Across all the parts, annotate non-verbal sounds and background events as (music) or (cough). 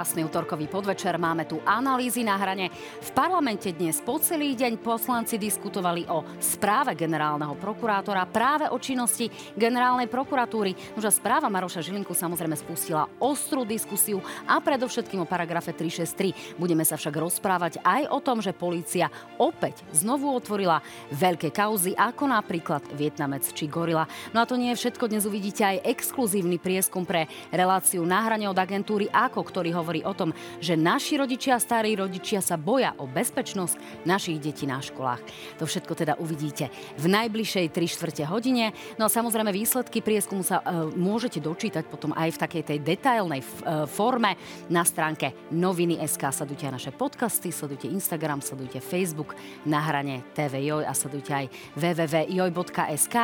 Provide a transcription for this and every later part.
Krásny útorkový podvečer, máme tu analýzy na hrane. V parlamente dnes po celý deň poslanci diskutovali o správe generálneho prokurátora, práve o činnosti generálnej prokuratúry. Nože správa Maroša Žilinku samozrejme spustila ostrú diskusiu a predovšetkým o paragrafe 363. Budeme sa však rozprávať aj o tom, že polícia opäť znovu otvorila veľké kauzy, ako napríklad Vietnamec či Gorila. No a to nie je všetko, dnes uvidíte aj exkluzívny prieskum pre reláciu na hrane od agentúry AKO, ktorý ktorý hovorí o tom, že naši rodičia a starí rodičia sa boja o bezpečnosť našich detí na školách. To všetko teda uvidíte v najbližšej 3 čtvrte hodine. No a samozrejme výsledky prieskumu sa e, môžete dočítať potom aj v takej tej detailnej e, forme na stránke noviny.sk. Sledujte aj naše podcasty, sledujte Instagram, sledujte Facebook na hrane TV Joj a sledujte aj www.joj.sk.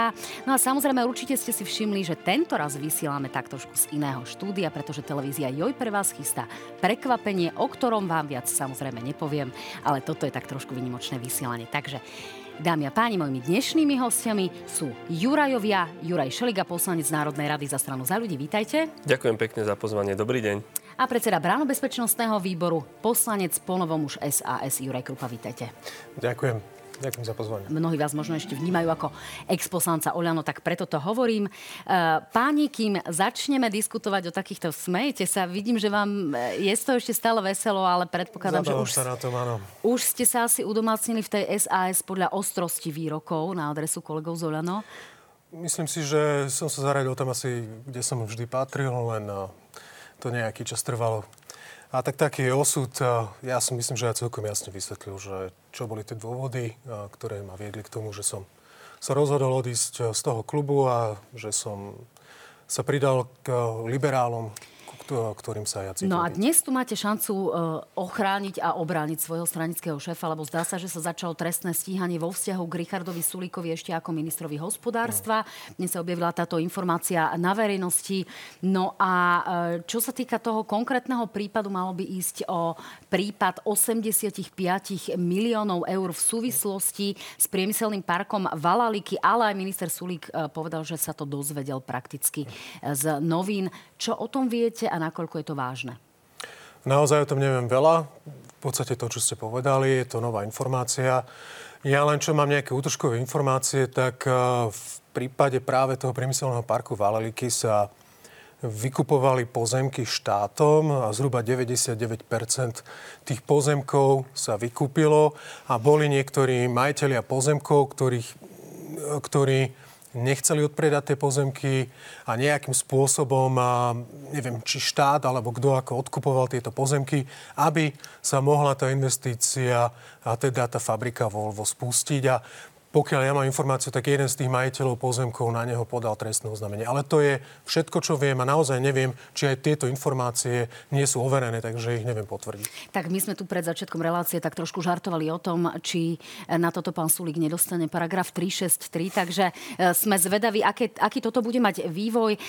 No a samozrejme určite ste si všimli, že tento raz vysielame tak trošku z iného štúdia, pretože televízia Joj pre vás chystá prekvapenie, o ktorom vám viac samozrejme nepoviem, ale toto je tak trošku vynimočné vysielanie. Takže Dámy a páni, mojimi dnešnými hostiami sú Jurajovia, Juraj Šeliga, poslanec Národnej rady za stranu za ľudí. Vítajte. Ďakujem pekne za pozvanie. Dobrý deň. A predseda Bránobezpečnostného výboru, poslanec ponovom už SAS Juraj Krupa. Vítajte. Ďakujem. Ďakujem za pozvanie. Mnohí vás možno ešte vnímajú ako exposlanca Oľano, tak preto to hovorím. E, páni, kým začneme diskutovať o takýchto, smejete sa, vidím, že vám e, je to ešte stále veselo, ale predpokladám, Zabávam že už, sa na tom, áno. už ste sa asi udomácnili v tej SAS podľa ostrosti výrokov na adresu kolegov z Oľano. Myslím si, že som sa zaradil tam asi, kde som vždy patril, len e, to nejaký čas trvalo. A tak taký je osud. Ja si myslím, že ja celkom jasne vysvetlil, že čo boli tie dôvody, ktoré ma viedli k tomu, že som sa rozhodol odísť z toho klubu a že som sa pridal k liberálom, ktorým sa ja cítim. No a dnes tu máte šancu e, ochrániť a obrániť svojho stranického šéfa, lebo zdá sa, že sa začalo trestné stíhanie vo vzťahu k Richardovi Sulíkovi ešte ako ministrovi hospodárstva. No. Dnes sa objavila táto informácia na verejnosti. No a e, čo sa týka toho konkrétneho prípadu, malo by ísť o prípad 85 miliónov eur v súvislosti s priemyselným parkom Valaliky, ale aj minister Sulík e, povedal, že sa to dozvedel prakticky z novín. Čo o tom viete a nakoľko je to vážne? Naozaj o tom neviem veľa. V podstate to, čo ste povedali, je to nová informácia. Ja len čo mám nejaké útržkové informácie, tak eh, v prípade práve toho priemyselného parku Valeliky sa vykupovali pozemky štátom a zhruba 99% tých pozemkov sa vykúpilo a boli niektorí majiteľia pozemkov, ktorých, ktorí nechceli odpredať tie pozemky a nejakým spôsobom, neviem, či štát alebo kto ako odkupoval tieto pozemky, aby sa mohla tá investícia a teda tá fabrika Volvo spustiť. A pokiaľ ja mám informáciu, tak jeden z tých majiteľov pozemkov na neho podal trestné oznámenie. Ale to je všetko, čo viem a naozaj neviem, či aj tieto informácie nie sú overené, takže ich neviem potvrdiť. Tak my sme tu pred začiatkom relácie tak trošku žartovali o tom, či na toto pán Sulík nedostane paragraf 363, takže e, sme zvedaví, aké, aký toto bude mať vývoj. E,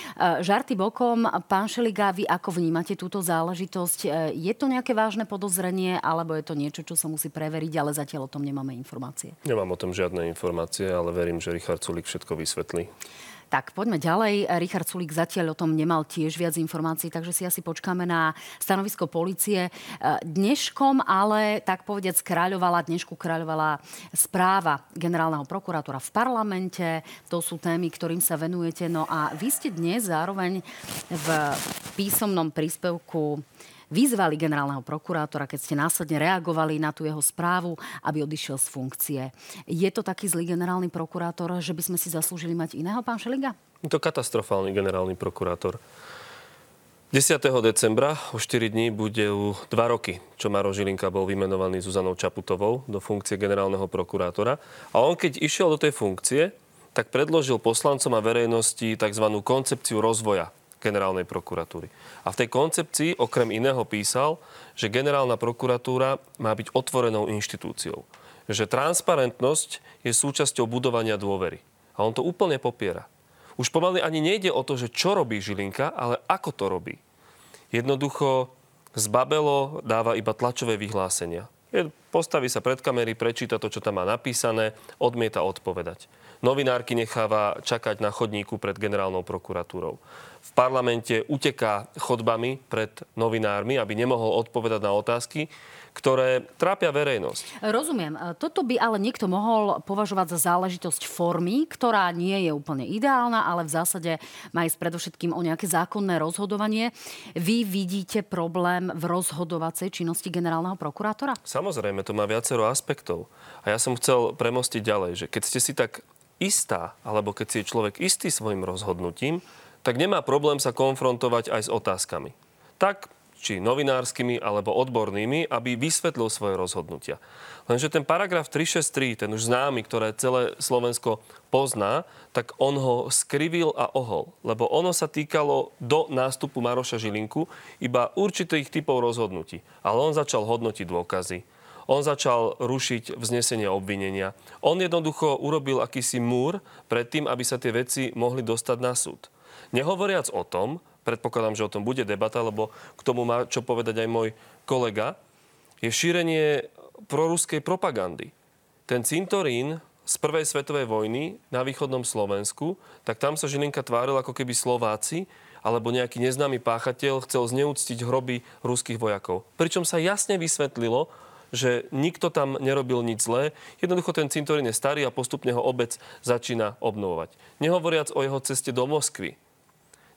žarty bokom, pán Šeliga, vy ako vnímate túto záležitosť? E, je to nejaké vážne podozrenie, alebo je to niečo, čo sa musí preveriť, ale zatiaľ o tom nemáme informácie? Nemám o tom žiadne informácie, ale verím, že Richard Sulik všetko vysvetlí. Tak poďme ďalej. Richard Sulik zatiaľ o tom nemal tiež viac informácií, takže si asi počkáme na stanovisko policie. Dneškom ale, tak povediac, kráľovala, dnešku kráľovala správa generálneho prokurátora v parlamente. To sú témy, ktorým sa venujete. No a vy ste dnes zároveň v písomnom príspevku vyzvali generálneho prokurátora, keď ste následne reagovali na tú jeho správu, aby odišiel z funkcie. Je to taký zlý generálny prokurátor, že by sme si zaslúžili mať iného, pán Šeliga? Je to katastrofálny generálny prokurátor. 10. decembra o 4 dní bude u 2 roky, čo Maro Žilinka bol vymenovaný Zuzanou Čaputovou do funkcie generálneho prokurátora. A on, keď išiel do tej funkcie, tak predložil poslancom a verejnosti tzv. koncepciu rozvoja generálnej prokuratúry. A v tej koncepcii okrem iného písal, že generálna prokuratúra má byť otvorenou inštitúciou. Že transparentnosť je súčasťou budovania dôvery. A on to úplne popiera. Už pomaly ani nejde o to, že čo robí Žilinka, ale ako to robí. Jednoducho z Babelo dáva iba tlačové vyhlásenia. Postaví sa pred kamery, prečíta to, čo tam má napísané, odmieta odpovedať. Novinárky necháva čakať na chodníku pred generálnou prokuratúrou. V parlamente uteká chodbami pred novinármi, aby nemohol odpovedať na otázky ktoré trápia verejnosť. Rozumiem. Toto by ale niekto mohol považovať za záležitosť formy, ktorá nie je úplne ideálna, ale v zásade má ísť predovšetkým o nejaké zákonné rozhodovanie. Vy vidíte problém v rozhodovacej činnosti generálneho prokurátora? Samozrejme, to má viacero aspektov. A ja som chcel premostiť ďalej, že keď ste si tak istá, alebo keď si je človek istý svojim rozhodnutím, tak nemá problém sa konfrontovať aj s otázkami. Tak či novinárskymi alebo odbornými, aby vysvetlil svoje rozhodnutia. Lenže ten paragraf 363, ten už známy, ktoré celé Slovensko pozná, tak on ho skrivil a ohol. Lebo ono sa týkalo do nástupu Maroša Žilinku iba určitých typov rozhodnutí. Ale on začal hodnotiť dôkazy. On začal rušiť vznesenie obvinenia. On jednoducho urobil akýsi múr pred tým, aby sa tie veci mohli dostať na súd. Nehovoriac o tom, predpokladám, že o tom bude debata, lebo k tomu má čo povedať aj môj kolega, je šírenie proruskej propagandy. Ten cintorín z prvej svetovej vojny na východnom Slovensku, tak tam sa Žilinka tváril ako keby Slováci alebo nejaký neznámy páchateľ chcel zneúctiť hroby ruských vojakov. Pričom sa jasne vysvetlilo, že nikto tam nerobil nič zlé. Jednoducho ten cintorín je starý a postupne ho obec začína obnovovať. Nehovoriac o jeho ceste do Moskvy,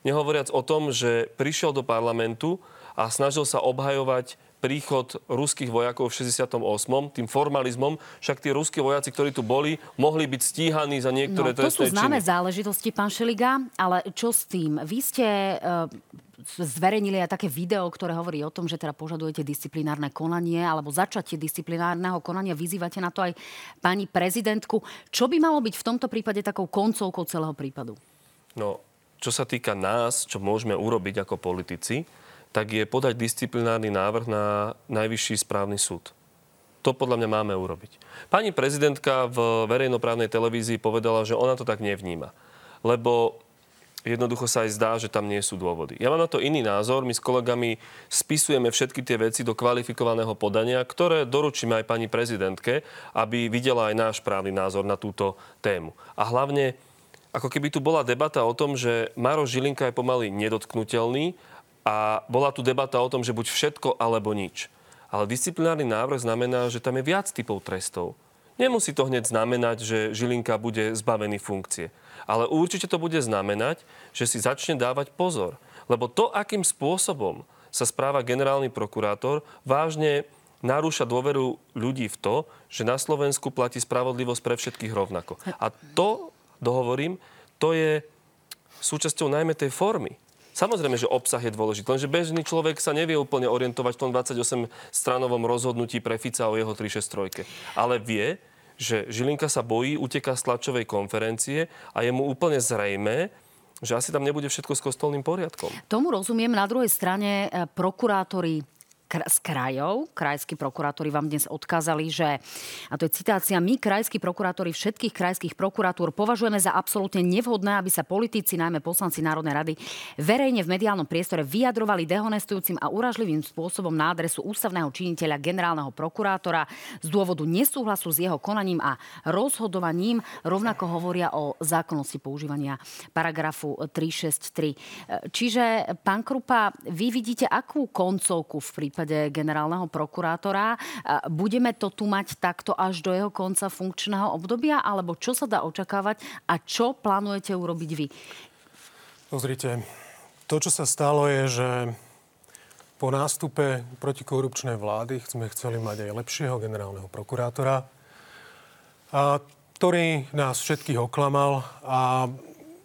Nehovoriac o tom, že prišiel do parlamentu a snažil sa obhajovať príchod ruských vojakov v 68. tým formalizmom. Však tí ruskí vojaci, ktorí tu boli, mohli byť stíhaní za niektoré no, trestné činy. To sú známe činy. záležitosti, pán Šeliga, ale čo s tým? Vy ste uh, zverejnili aj také video, ktoré hovorí o tom, že teda požadujete disciplinárne konanie alebo začatie disciplinárneho konania. Vyzývate na to aj pani prezidentku. Čo by malo byť v tomto prípade takou koncovkou celého prípadu? No, čo sa týka nás, čo môžeme urobiť ako politici, tak je podať disciplinárny návrh na najvyšší správny súd. To podľa mňa máme urobiť. Pani prezidentka v verejnoprávnej televízii povedala, že ona to tak nevníma. Lebo jednoducho sa aj zdá, že tam nie sú dôvody. Ja mám na to iný názor. My s kolegami spisujeme všetky tie veci do kvalifikovaného podania, ktoré doručíme aj pani prezidentke, aby videla aj náš právny názor na túto tému. A hlavne ako keby tu bola debata o tom, že Maro Žilinka je pomaly nedotknutelný a bola tu debata o tom, že buď všetko alebo nič. Ale disciplinárny návrh znamená, že tam je viac typov trestov. Nemusí to hneď znamenať, že Žilinka bude zbavený funkcie. Ale určite to bude znamenať, že si začne dávať pozor. Lebo to, akým spôsobom sa správa generálny prokurátor, vážne narúša dôveru ľudí v to, že na Slovensku platí spravodlivosť pre všetkých rovnako. A to dohovorím, to je súčasťou najmä tej formy. Samozrejme, že obsah je dôležitý, lenže bežný človek sa nevie úplne orientovať v tom 28-stranovom rozhodnutí pre Fica o jeho 363. Ale vie, že Žilinka sa bojí, uteká z tlačovej konferencie a je mu úplne zrejme, že asi tam nebude všetko s kostolným poriadkom. Tomu rozumiem. Na druhej strane eh, prokurátori z krajov. Krajskí prokurátori vám dnes odkázali, že, a to je citácia, my, krajskí prokurátori všetkých krajských prokuratúr, považujeme za absolútne nevhodné, aby sa politici, najmä poslanci Národnej rady, verejne v mediálnom priestore vyjadrovali dehonestujúcim a uražlivým spôsobom na adresu ústavného činiteľa generálneho prokurátora z dôvodu nesúhlasu s jeho konaním a rozhodovaním. Rovnako hovoria o zákonnosti používania paragrafu 363. Čiže, pán Krupa, vy vidíte akú koncovku v prípade prípade generálneho prokurátora. Budeme to tu mať takto až do jeho konca funkčného obdobia, alebo čo sa dá očakávať a čo plánujete urobiť vy? Pozrite, to, čo sa stalo, je, že po nástupe protikorupčnej vlády sme chceli mať aj lepšieho generálneho prokurátora, a ktorý nás všetkých oklamal a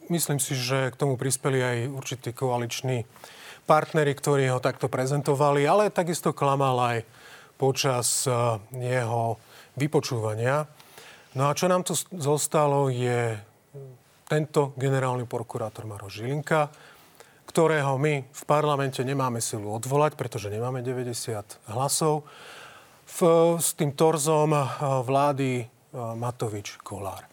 myslím si, že k tomu prispeli aj určití koaliční partneri, ktorí ho takto prezentovali, ale takisto klamal aj počas eh, jeho vypočúvania. No a čo nám tu zostalo je tento generálny prokurátor Maro Žilinka, ktorého my v parlamente nemáme silu odvolať, pretože nemáme 90 hlasov. V, s tým torzom eh, vlády eh, Matovič Kolár.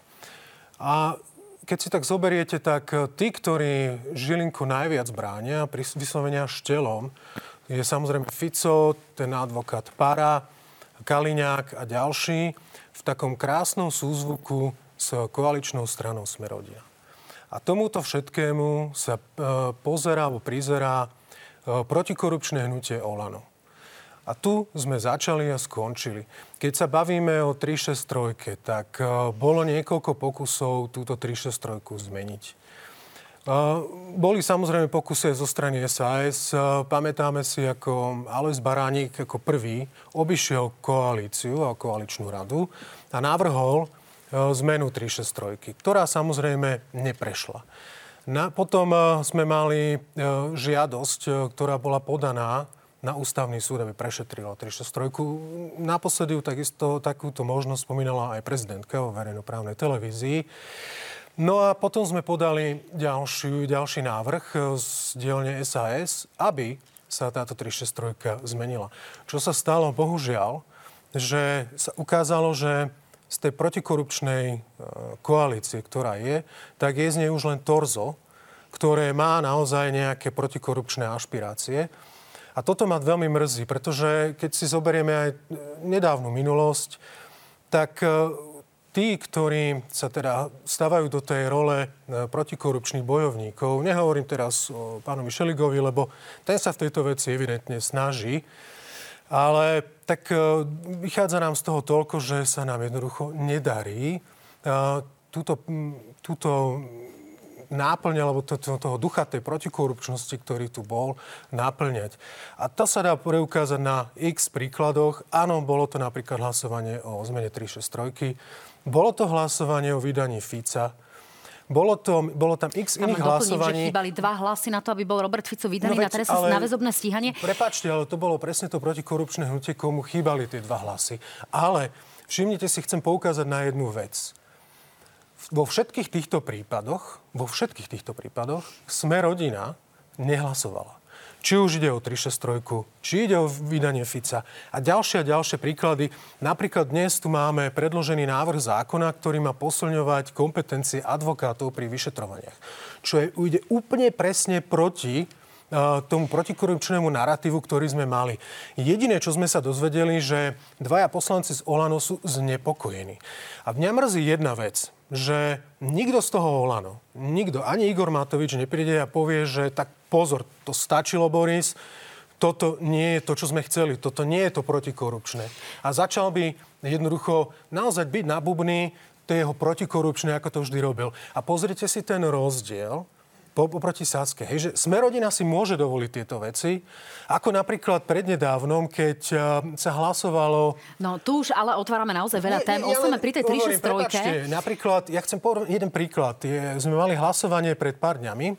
A keď si tak zoberiete, tak eh, tí, ktorí Žilinku najviac bránia, vyslovenia štelom, je samozrejme Fico, ten advokát Para, Kaliňák a ďalší v takom krásnom súzvuku s koaličnou stranou Smerodia. A tomuto všetkému sa e, pozerá alebo prizerá e, protikorupčné hnutie Olano. A tu sme začali a skončili. Keď sa bavíme o 363, tak e, bolo niekoľko pokusov túto 363 zmeniť. E, boli samozrejme pokusy zo strany SAS. E, pamätáme si, ako Alois Baránik ako prvý obišiel koalíciu a koaličnú radu a navrhol zmenu 363, ktorá samozrejme neprešla. Na, potom sme mali žiadosť, ktorá bola podaná na ústavný súd, aby prešetrilo 363. Naposledy takisto takúto možnosť spomínala aj prezidentka vo verejnoprávnej televízii. No a potom sme podali ďalší, ďalší návrh z dielne SAS, aby sa táto 363 zmenila. Čo sa stalo, bohužiaľ, že sa ukázalo, že z tej protikorupčnej e, koalície, ktorá je, tak je z nej už len torzo, ktoré má naozaj nejaké protikorupčné ašpirácie. A toto ma veľmi mrzí, pretože keď si zoberieme aj nedávnu minulosť, tak e, tí, ktorí sa teda stávajú do tej role e, protikorupčných bojovníkov, nehovorím teraz o pánovi Šeligovi, lebo ten sa v tejto veci evidentne snaží, ale tak e, vychádza nám z toho toľko, že sa nám jednoducho nedarí túto, túto náplň alebo to, to, toho ducha tej protikorupčnosti, ktorý tu bol, náplňať. A to sa dá preukázať na x príkladoch. Áno, bolo to napríklad hlasovanie o zmene 363. Bolo to hlasovanie o vydaní Fica. Bolo, to, bolo tam x tam iných hlasovaní. Že chýbali dva hlasy na to, aby bol Robert Fico vydaný no veď, na trest na väzobné stíhanie. Prepačte, ale to bolo presne to protikorupčné hnutie, komu chýbali tie dva hlasy. Ale všimnite si, chcem poukázať na jednu vec vo všetkých týchto prípadoch, vo všetkých týchto prípadoch sme rodina nehlasovala. Či už ide o 363, či ide o vydanie Fica a ďalšie a ďalšie príklady. Napríklad dnes tu máme predložený návrh zákona, ktorý má posilňovať kompetencie advokátov pri vyšetrovaniach. Čo je, ide úplne presne proti tomu protikorupčnému narratívu, ktorý sme mali. Jediné, čo sme sa dozvedeli, že dvaja poslanci z Olano sú znepokojení. A mňa mrzí jedna vec že nikto z toho Olano, nikto, ani Igor Matovič nepríde a povie, že tak pozor, to stačilo, Boris, toto nie je to, čo sme chceli, toto nie je to protikorupčné. A začal by jednoducho naozaj byť na bubny, to jeho protikorupčné, ako to vždy robil. A pozrite si ten rozdiel oproti Saske. Hej, že Smerodina si môže dovoliť tieto veci, ako napríklad prednedávnom, keď uh, sa hlasovalo... No tu už ale otvárame naozaj veľa tém. Ostame pri tej 363. Napríklad, ja chcem povedať jeden príklad. Je, sme mali hlasovanie pred pár dňami,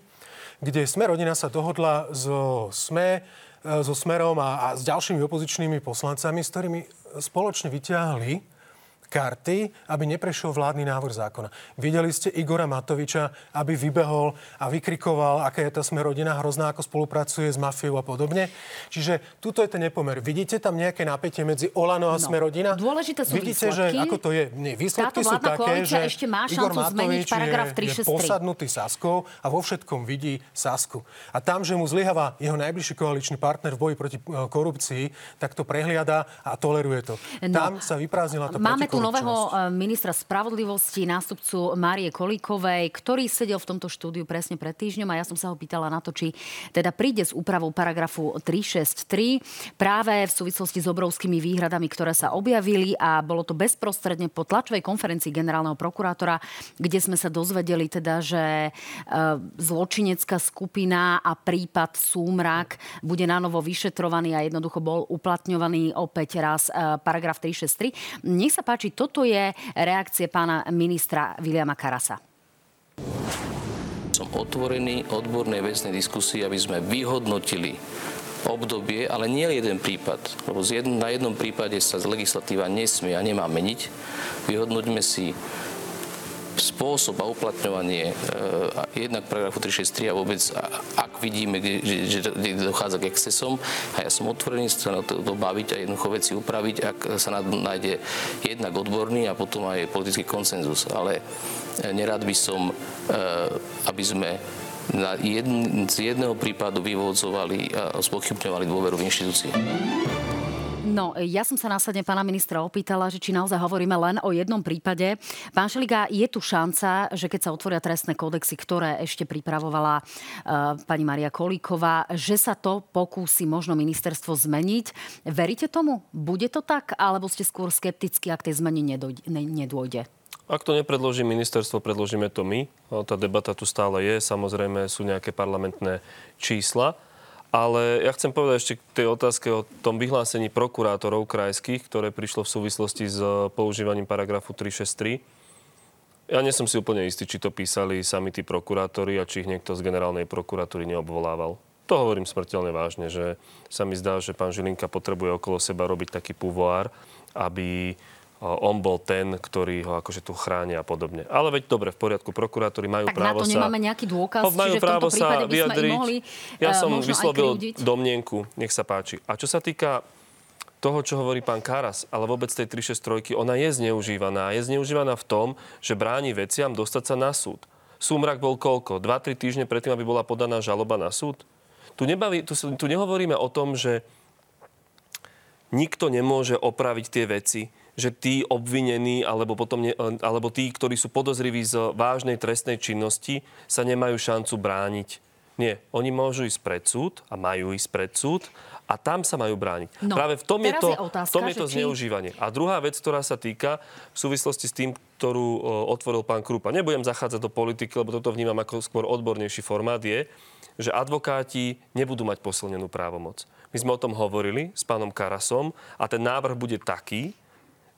kde Smerodina sa dohodla so SME, e, so Smerom a, a s ďalšími opozičnými poslancami, s ktorými spoločne vyťahli karty, aby neprešiel vládny návrh zákona. Videli ste Igora Matoviča, aby vybehol a vykrikoval, aká je tá sme rodina hrozná, ako spolupracuje s mafiou a podobne. Čiže tuto je ten nepomer. Vidíte tam nejaké napätie medzi Olano a no, sme rodina? Dôležité sú Vidíte, výsledky. že ako to je? Nie, výsledky sú také, že ešte má Igor Matovič paragraf 363. je, je posadnutý Saskou a vo všetkom vidí Sasku. A tam, že mu zlyháva jeho najbližší koaličný partner v boji proti e, korupcii, tak to prehliada a toleruje to. No, tam sa vyprázdnila tá Máme tu nového eh, ministra spravodlivosti, nástupcu Márie Kolíkovej, ktorý sedel v tomto štúdiu presne pred týždňom a ja som sa ho pýtala na to, či teda príde s úpravou paragrafu 363 práve v súvislosti s obrovskými výhradami, ktoré sa objavili a bolo to bezprostredne po tlačovej konferencii generálneho prokurátora, kde sme sa dozvedeli teda, že eh, zločinecká skupina a prípad Súmrak bude na novo vyšetrovaný a jednoducho bol uplatňovaný opäť raz eh, paragraf 363. Nech sa páči, toto je reakcie pána ministra Viliama Karasa. Som otvorený odbornej vecnej diskusii, aby sme vyhodnotili obdobie, ale nie jeden prípad, lebo na jednom prípade sa legislatíva nesmie a nemá meniť. Vyhodnoťme si spôsob a uplatňovanie e, jednak paragrafu 363 a vôbec ak vidíme, kde, že, že dochádza k excesom a ja som otvorený sa na to, to baviť a jednoducho veci upraviť, ak sa nájde jednak odborný a potom aj politický konsenzus. Ale e, nerad by som, e, aby sme na jedn, z jedného prípadu vyvodzovali a spochybňovali dôveru v inštitúcie. No, ja som sa následne pána ministra opýtala, že či naozaj hovoríme len o jednom prípade. Pán Šeliga, je tu šanca, že keď sa otvoria trestné kódexy, ktoré ešte pripravovala uh, pani Maria Kolíková, že sa to pokúsi možno ministerstvo zmeniť. Veríte tomu? Bude to tak? Alebo ste skôr skeptickí, ak tej zmeni nedôjde? Ak to nepredloží ministerstvo, predložíme to my. Tá debata tu stále je. Samozrejme sú nejaké parlamentné čísla. Ale ja chcem povedať ešte k tej otázke o tom vyhlásení prokurátorov krajských, ktoré prišlo v súvislosti s používaním paragrafu 363. Ja nie som si úplne istý, či to písali sami tí prokurátori a či ich niekto z generálnej prokuratúry neobvolával. To hovorím smrteľne vážne, že sa mi zdá, že pán Žilinka potrebuje okolo seba robiť taký pouvoir, aby on bol ten, ktorý ho akože tu chráni a podobne. Ale veď dobre, v poriadku, prokurátori majú tak právo na to sa... nemáme nejaký dôkaz, majú čiže právo v tomto prípade by sme mohli Ja uh, som vyslovil domnienku, nech sa páči. A čo sa týka toho, čo hovorí pán Karas, ale vôbec tej 363, ona je zneužívaná. Je zneužívaná v tom, že bráni veciam dostať sa na súd. Súmrak bol koľko? 2-3 týždne predtým, aby bola podaná žaloba na súd? Tu, nebaví, tu, tu nehovoríme o tom, že nikto nemôže opraviť tie veci, že tí obvinení alebo, potom ne, alebo tí, ktorí sú podozriví z vážnej trestnej činnosti, sa nemajú šancu brániť. Nie, oni môžu ísť pred súd a majú ísť pred súd a tam sa majú brániť. No, Práve v tom je to, je otázka, v tom je to či... zneužívanie. A druhá vec, ktorá sa týka v súvislosti s tým, ktorú otvoril pán Krupa. Nebudem zachádzať do politiky, lebo toto vnímam ako skôr odbornejší formát, je, že advokáti nebudú mať posilnenú právomoc. My sme o tom hovorili s pánom Karasom a ten návrh bude taký,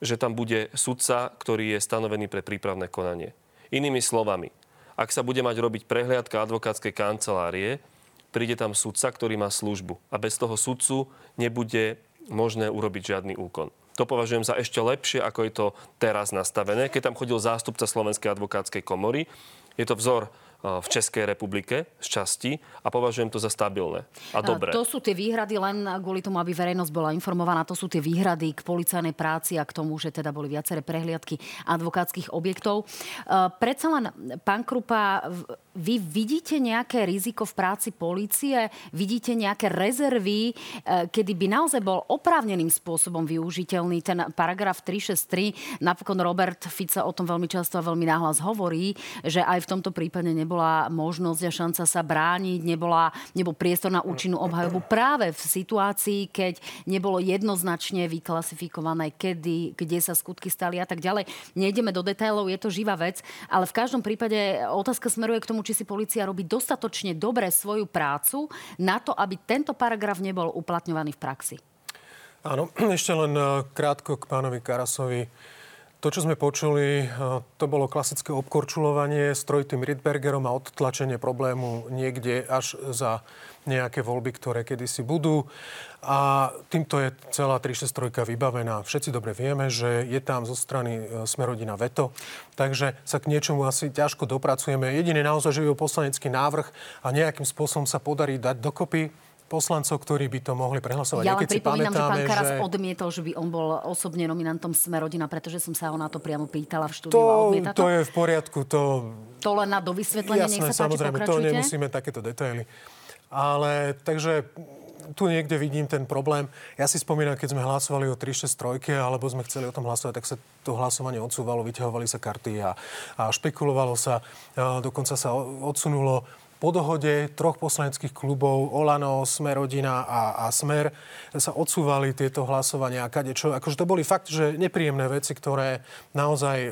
že tam bude sudca, ktorý je stanovený pre prípravné konanie. Inými slovami, ak sa bude mať robiť prehliadka advokátskej kancelárie, príde tam sudca, ktorý má službu. A bez toho sudcu nebude možné urobiť žiadny úkon. To považujem za ešte lepšie, ako je to teraz nastavené. Keď tam chodil zástupca Slovenskej advokátskej komory, je to vzor v Českej republike z časti a považujem to za stabilné a dobré. To sú tie výhrady len kvôli tomu, aby verejnosť bola informovaná. To sú tie výhrady k policajnej práci a k tomu, že teda boli viaceré prehliadky advokátskych objektov. Predsa len, pán Krupa, vy vidíte nejaké riziko v práci policie? Vidíte nejaké rezervy, e, kedy by naozaj bol oprávneným spôsobom využiteľný ten paragraf 363? Napokon Robert Fico o tom veľmi často a veľmi náhlas hovorí, že aj v tomto prípade nebola možnosť a šanca sa brániť, nebola, nebol priestor na účinnú obhajobu práve v situácii, keď nebolo jednoznačne vyklasifikované, kedy, kde sa skutky stali a tak ďalej. Nejdeme do detailov, je to živá vec, ale v každom prípade otázka smeruje k tomu, či si policia robí dostatočne dobre svoju prácu na to, aby tento paragraf nebol uplatňovaný v praxi. Áno, (clears throat) ešte len eh, krátko k pánovi Karasovi. To, čo sme počuli, eh, to bolo klasické obkorčulovanie s trojitým Rydbergerom a odtlačenie problému niekde až za nejaké voľby, ktoré kedysi budú. A týmto je celá 363 vybavená. Všetci dobre vieme, že je tam zo strany e, Smerodina veto, takže sa k niečomu asi ťažko dopracujeme. Jediný naozaj, že je poslanecký návrh a nejakým spôsobom sa podarí dať dokopy poslancov, ktorí by to mohli prehlasovať. Ja len pripomínam, že pán Karas že... odmietol, že by on bol osobne nominantom Smerodina, pretože som sa ho na to priamo pýtala v štúdiu to, a odmieta to? To je v poriadku, to... To len na dovysvetlenie, Jasné, nech sa páči, samozrejme, pokračujte. to nemusíme takéto detaily. Ale takže tu niekde vidím ten problém. Ja si spomínam, keď sme hlasovali o 363, alebo sme chceli o tom hlasovať, tak sa to hlasovanie odsúvalo, vyťahovali sa karty a, a špekulovalo sa. A dokonca sa odsunulo po dohode troch poslaneckých klubov Olano, Smer rodina a, a Smer sa odsúvali tieto hlasovania a kadečo. Akože to boli fakt, že nepríjemné veci, ktoré naozaj e,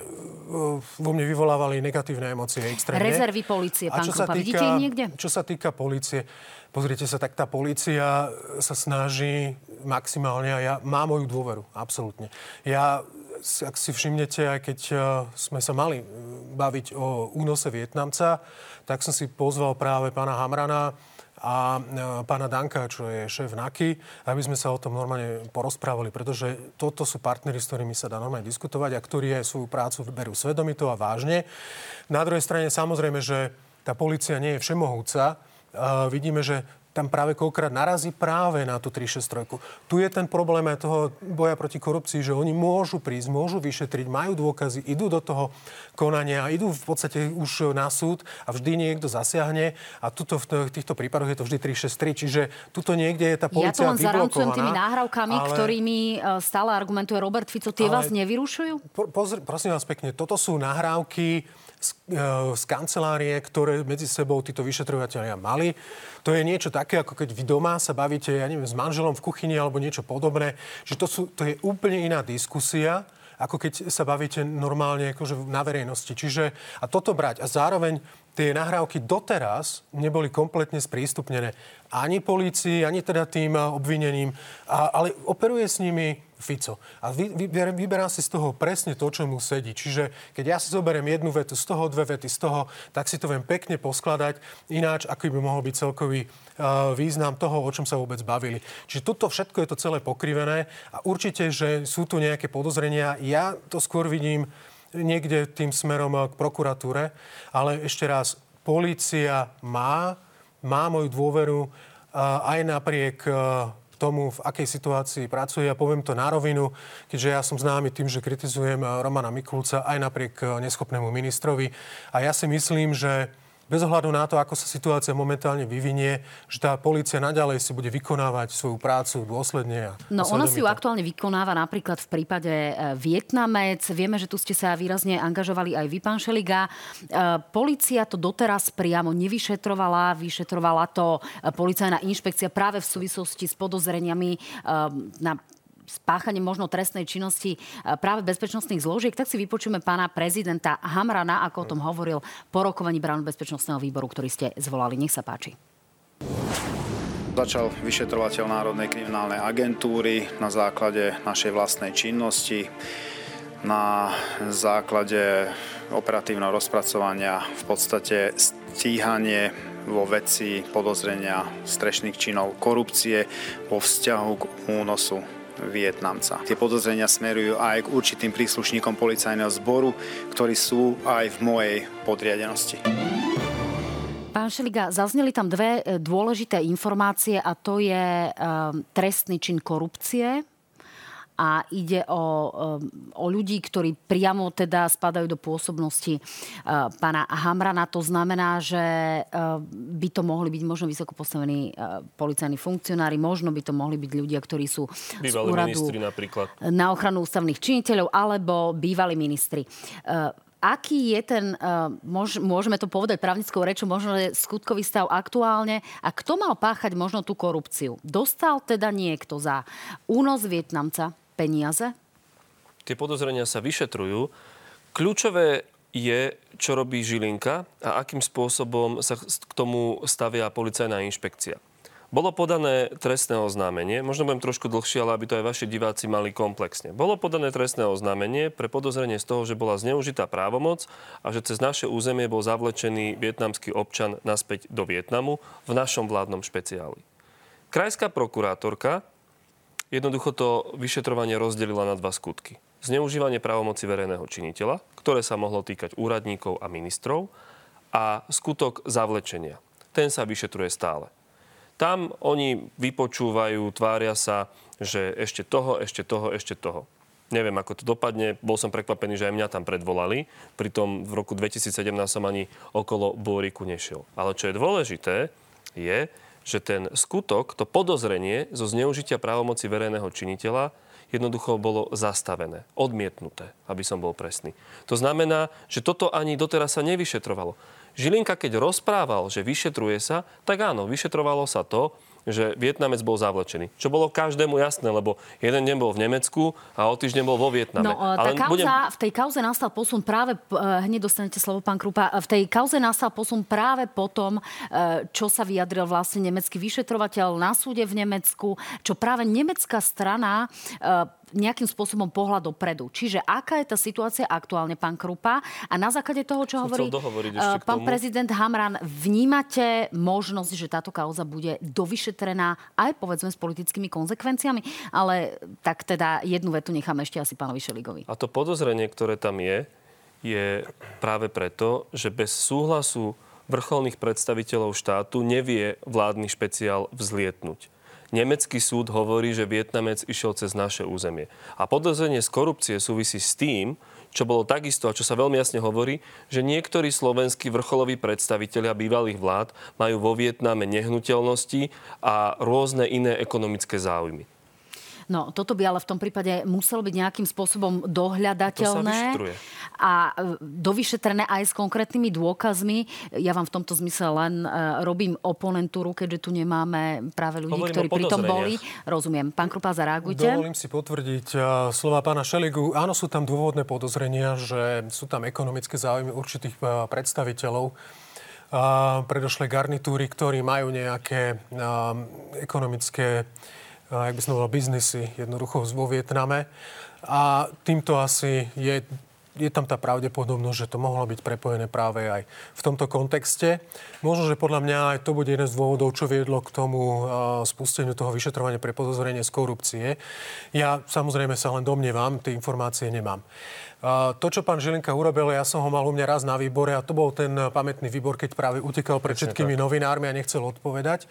vo mne vyvolávali negatívne emócie extrémne. Rezervy policie, pán Krupa, týka, vidíte niekde? Čo sa týka policie, pozrite sa, tak tá policia sa snaží maximálne a ja mám moju dôveru, absolútne. Ja ak si všimnete, aj keď e, sme sa mali e, baviť o únose Vietnamca, tak som si pozval práve pána Hamrana a e, pána Danka, čo je šéf NAKY, aby sme sa o tom normálne porozprávali, pretože toto sú partnery, s ktorými sa dá normálne diskutovať a ktorí aj svoju prácu berú svedomito a vážne. Na druhej strane samozrejme, že tá policia nie je všemohúca. vidíme, že tam práve koľkrát narazí práve na tú 363. Tu je ten problém aj toho boja proti korupcii, že oni môžu prísť, môžu vyšetriť, majú dôkazy, idú do toho konania, idú v podstate už na súd a vždy niekto zasiahne a tuto v týchto prípadoch je to vždy 363, čiže tuto niekde je tá policia Ja to len tými náhrávkami, ale... ktorými e, stále argumentuje Robert Fico. Tie ale... vás nevyrušujú? Pozri, prosím vás pekne, toto sú nahrávky z, e, z kancelárie, ktoré medzi sebou títo vyšetrovateľia mali. To je niečo také, ako keď vy doma sa bavíte, ja neviem, s manželom v kuchyni alebo niečo podobné. Že to, sú, to je úplne iná diskusia, ako keď sa bavíte normálne akože na verejnosti. Čiže a toto brať a zároveň tie nahrávky doteraz neboli kompletne sprístupnené ani polícii, ani teda tým obvineným, a, ale operuje s nimi Fico. A vy, vyber, vyberá si z toho presne to, čo mu sedí. Čiže keď ja si zoberiem jednu vetu, z toho dve vety, z toho, tak si to viem pekne poskladať. Ináč, aký by mohol byť celkový uh, význam toho, o čom sa vôbec bavili. Čiže toto všetko je to celé pokrivené a určite, že sú tu nejaké podozrenia. Ja to skôr vidím niekde tým smerom eh, k prokuratúre. Ale ešte raz, policia má, má moju dôveru eh, aj napriek eh, tomu, v akej situácii pracuje. Ja poviem to na rovinu, keďže ja som známy tým, že kritizujem Romana Mikulca aj napriek neschopnému ministrovi. A ja si myslím, že bez ohľadu na to, ako sa situácia momentálne vyvinie, že tá policia naďalej si bude vykonávať svoju prácu dôsledne. A no ona si ju aktuálne vykonáva napríklad v prípade e, Vietnamec. Vieme, že tu ste sa výrazne angažovali aj vy, pán Šeliga. E, polícia to doteraz priamo nevyšetrovala. Vyšetrovala to e, policajná inšpekcia práve v súvislosti s podozreniami na spáchanie možno trestnej činnosti e, práve bezpečnostných zložiek, tak si vypočujeme pána prezidenta Hamrana, ako o tom hovoril po rokovaní bránu bezpečnostného výboru, ktorý ste zvolali. Nech sa páči. Začal vyšetrovateľ Národnej kriminálnej agentúry na základe našej vlastnej činnosti, na základe operatívneho rozpracovania v podstate stíhanie vo veci podozrenia strešných činov korupcie vo vzťahu k únosu Vietnamca. Tie podozrenia smerujú aj k určitým príslušníkom policajného zboru, ktorí sú aj v mojej podriadenosti. Pán Šeliga, zazneli tam dve e, dôležité informácie a to je um, trestný čin korupcie a ide o, um, o ľudí, ktorí priamo teda spadajú do pôsobnosti uh, pána Hamrana. To znamená, že uh, by to mohli byť možno vysoko postavení uh, policajní funkcionári, možno by to mohli byť ľudia, ktorí sú bývalí z úradu napríklad. na ochranu ústavných činiteľov alebo bývalí ministri aký je ten, môžeme to povedať právnickou rečou, možno je skutkový stav aktuálne a kto mal páchať možno tú korupciu? Dostal teda niekto za únos Vietnamca, peniaze? Tie podozrenia sa vyšetrujú. Kľúčové je, čo robí Žilinka a akým spôsobom sa k tomu stavia policajná inšpekcia. Bolo podané trestné oznámenie, možno budem trošku dlhšie, ale aby to aj vaši diváci mali komplexne. Bolo podané trestné oznámenie pre podozrenie z toho, že bola zneužitá právomoc a že cez naše územie bol zavlečený vietnamský občan naspäť do Vietnamu v našom vládnom špeciáli. Krajská prokurátorka jednoducho to vyšetrovanie rozdelila na dva skutky. Zneužívanie právomoci verejného činiteľa, ktoré sa mohlo týkať úradníkov a ministrov, a skutok zavlečenia. Ten sa vyšetruje stále. Tam oni vypočúvajú, tvária sa, že ešte toho, ešte toho, ešte toho. Neviem, ako to dopadne. Bol som prekvapený, že aj mňa tam predvolali. Pritom v roku 2017 som ani okolo Bôriku nešiel. Ale čo je dôležité, je, že ten skutok, to podozrenie zo zneužitia právomoci verejného činiteľa jednoducho bolo zastavené, odmietnuté, aby som bol presný. To znamená, že toto ani doteraz sa nevyšetrovalo. Žilinka, keď rozprával, že vyšetruje sa, tak áno, vyšetrovalo sa to, že Vietnamec bol zavlečený. Čo bolo každému jasné, lebo jeden deň bol v Nemecku a o týždeň bol vo Vietname. No, tá Ale kauza, budem... v tej kauze nastal posun práve, uh, hneď dostanete slovo, pán Krupa, v tej kauze nastal posun práve po tom, uh, čo sa vyjadril vlastne nemecký vyšetrovateľ na súde v Nemecku, čo práve nemecká strana nejakým spôsobom pohľad dopredu. Čiže aká je tá situácia aktuálne, pán Krupa? A na základe toho, čo hovorí uh, pán prezident Hamran, vnímate možnosť, že táto kauza bude dovyšetrená aj povedzme s politickými konsekvenciami? Ale tak teda jednu vetu necháme ešte asi pánovi Šeligovi. A to podozrenie, ktoré tam je, je práve preto, že bez súhlasu vrcholných predstaviteľov štátu nevie vládny špeciál vzlietnúť. Nemecký súd hovorí, že Vietnamec išiel cez naše územie. A podozrenie z korupcie súvisí s tým, čo bolo takisto a čo sa veľmi jasne hovorí, že niektorí slovenskí vrcholoví predstavitelia bývalých vlád majú vo Vietname nehnuteľnosti a rôzne iné ekonomické záujmy. No, toto by ale v tom prípade muselo byť nejakým spôsobom dohľadateľné a e, dovyšetrené aj s konkrétnymi dôkazmi. Ja vám v tomto zmysle len e, robím oponentúru, keďže tu nemáme práve ľudí, Hovorím ktorí pri tom boli. Rozumiem. Pán Krupa, zareagujte. Dovolím si potvrdiť e, slova pána Šeligu. Áno, sú tam dôvodné podozrenia, že sú tam ekonomické záujmy určitých predstaviteľov predošlej garnitúry, ktorí majú nejaké ekonomické jak by som povedal, biznisy jednoducho vo Vietname. A týmto asi je je tam tá pravdepodobnosť, že to mohlo byť prepojené práve aj v tomto kontexte. Možno, že podľa mňa aj to bude jeden z dôvodov, čo viedlo k tomu spusteniu toho vyšetrovania pre podozrenie z korupcie. Ja samozrejme sa len domnievam, tie informácie nemám. To, čo pán Žilinka urobil, ja som ho mal u mňa raz na výbore a to bol ten pamätný výbor, keď práve utekal pred všetkými novinármi a nechcel odpovedať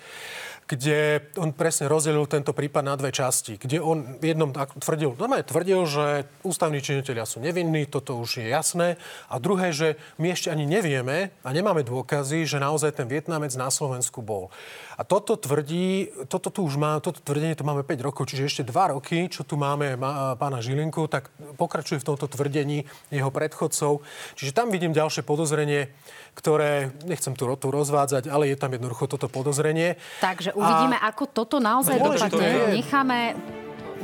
kde on presne rozdelil tento prípad na dve časti, kde on jednom tvrdil, normálne tvrdil, že ústavní činiteľia sú nevinní, toto už je jasné, a druhé, že my ešte ani nevieme a nemáme dôkazy, že naozaj ten Vietnamec na Slovensku bol. A toto tvrdí, toto tu už má, toto tvrdenie to máme 5 rokov, čiže ešte 2 roky, čo tu máme má, pána Žilinku, tak pokračuje v tomto tvrdení jeho predchodcov. Čiže tam vidím ďalšie podozrenie, ktoré, nechcem tu, tu rozvádzať, ale je tam jednoducho toto podozrenie. Takže uvidíme, a... ako toto naozaj dopadne. Necháme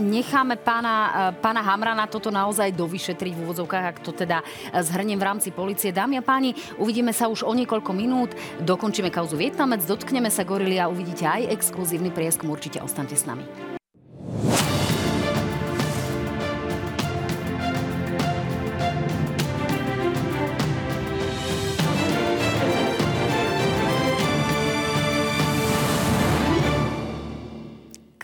necháme pána, e, pána Hamrana toto naozaj dovyšetriť v úvodzovkách, ak to teda e, zhrniem v rámci policie. Dámy a páni, uvidíme sa už o niekoľko minút, dokončíme kauzu Vietnamec, dotkneme sa gorily a uvidíte aj exkluzívny prieskum. Určite ostante s nami.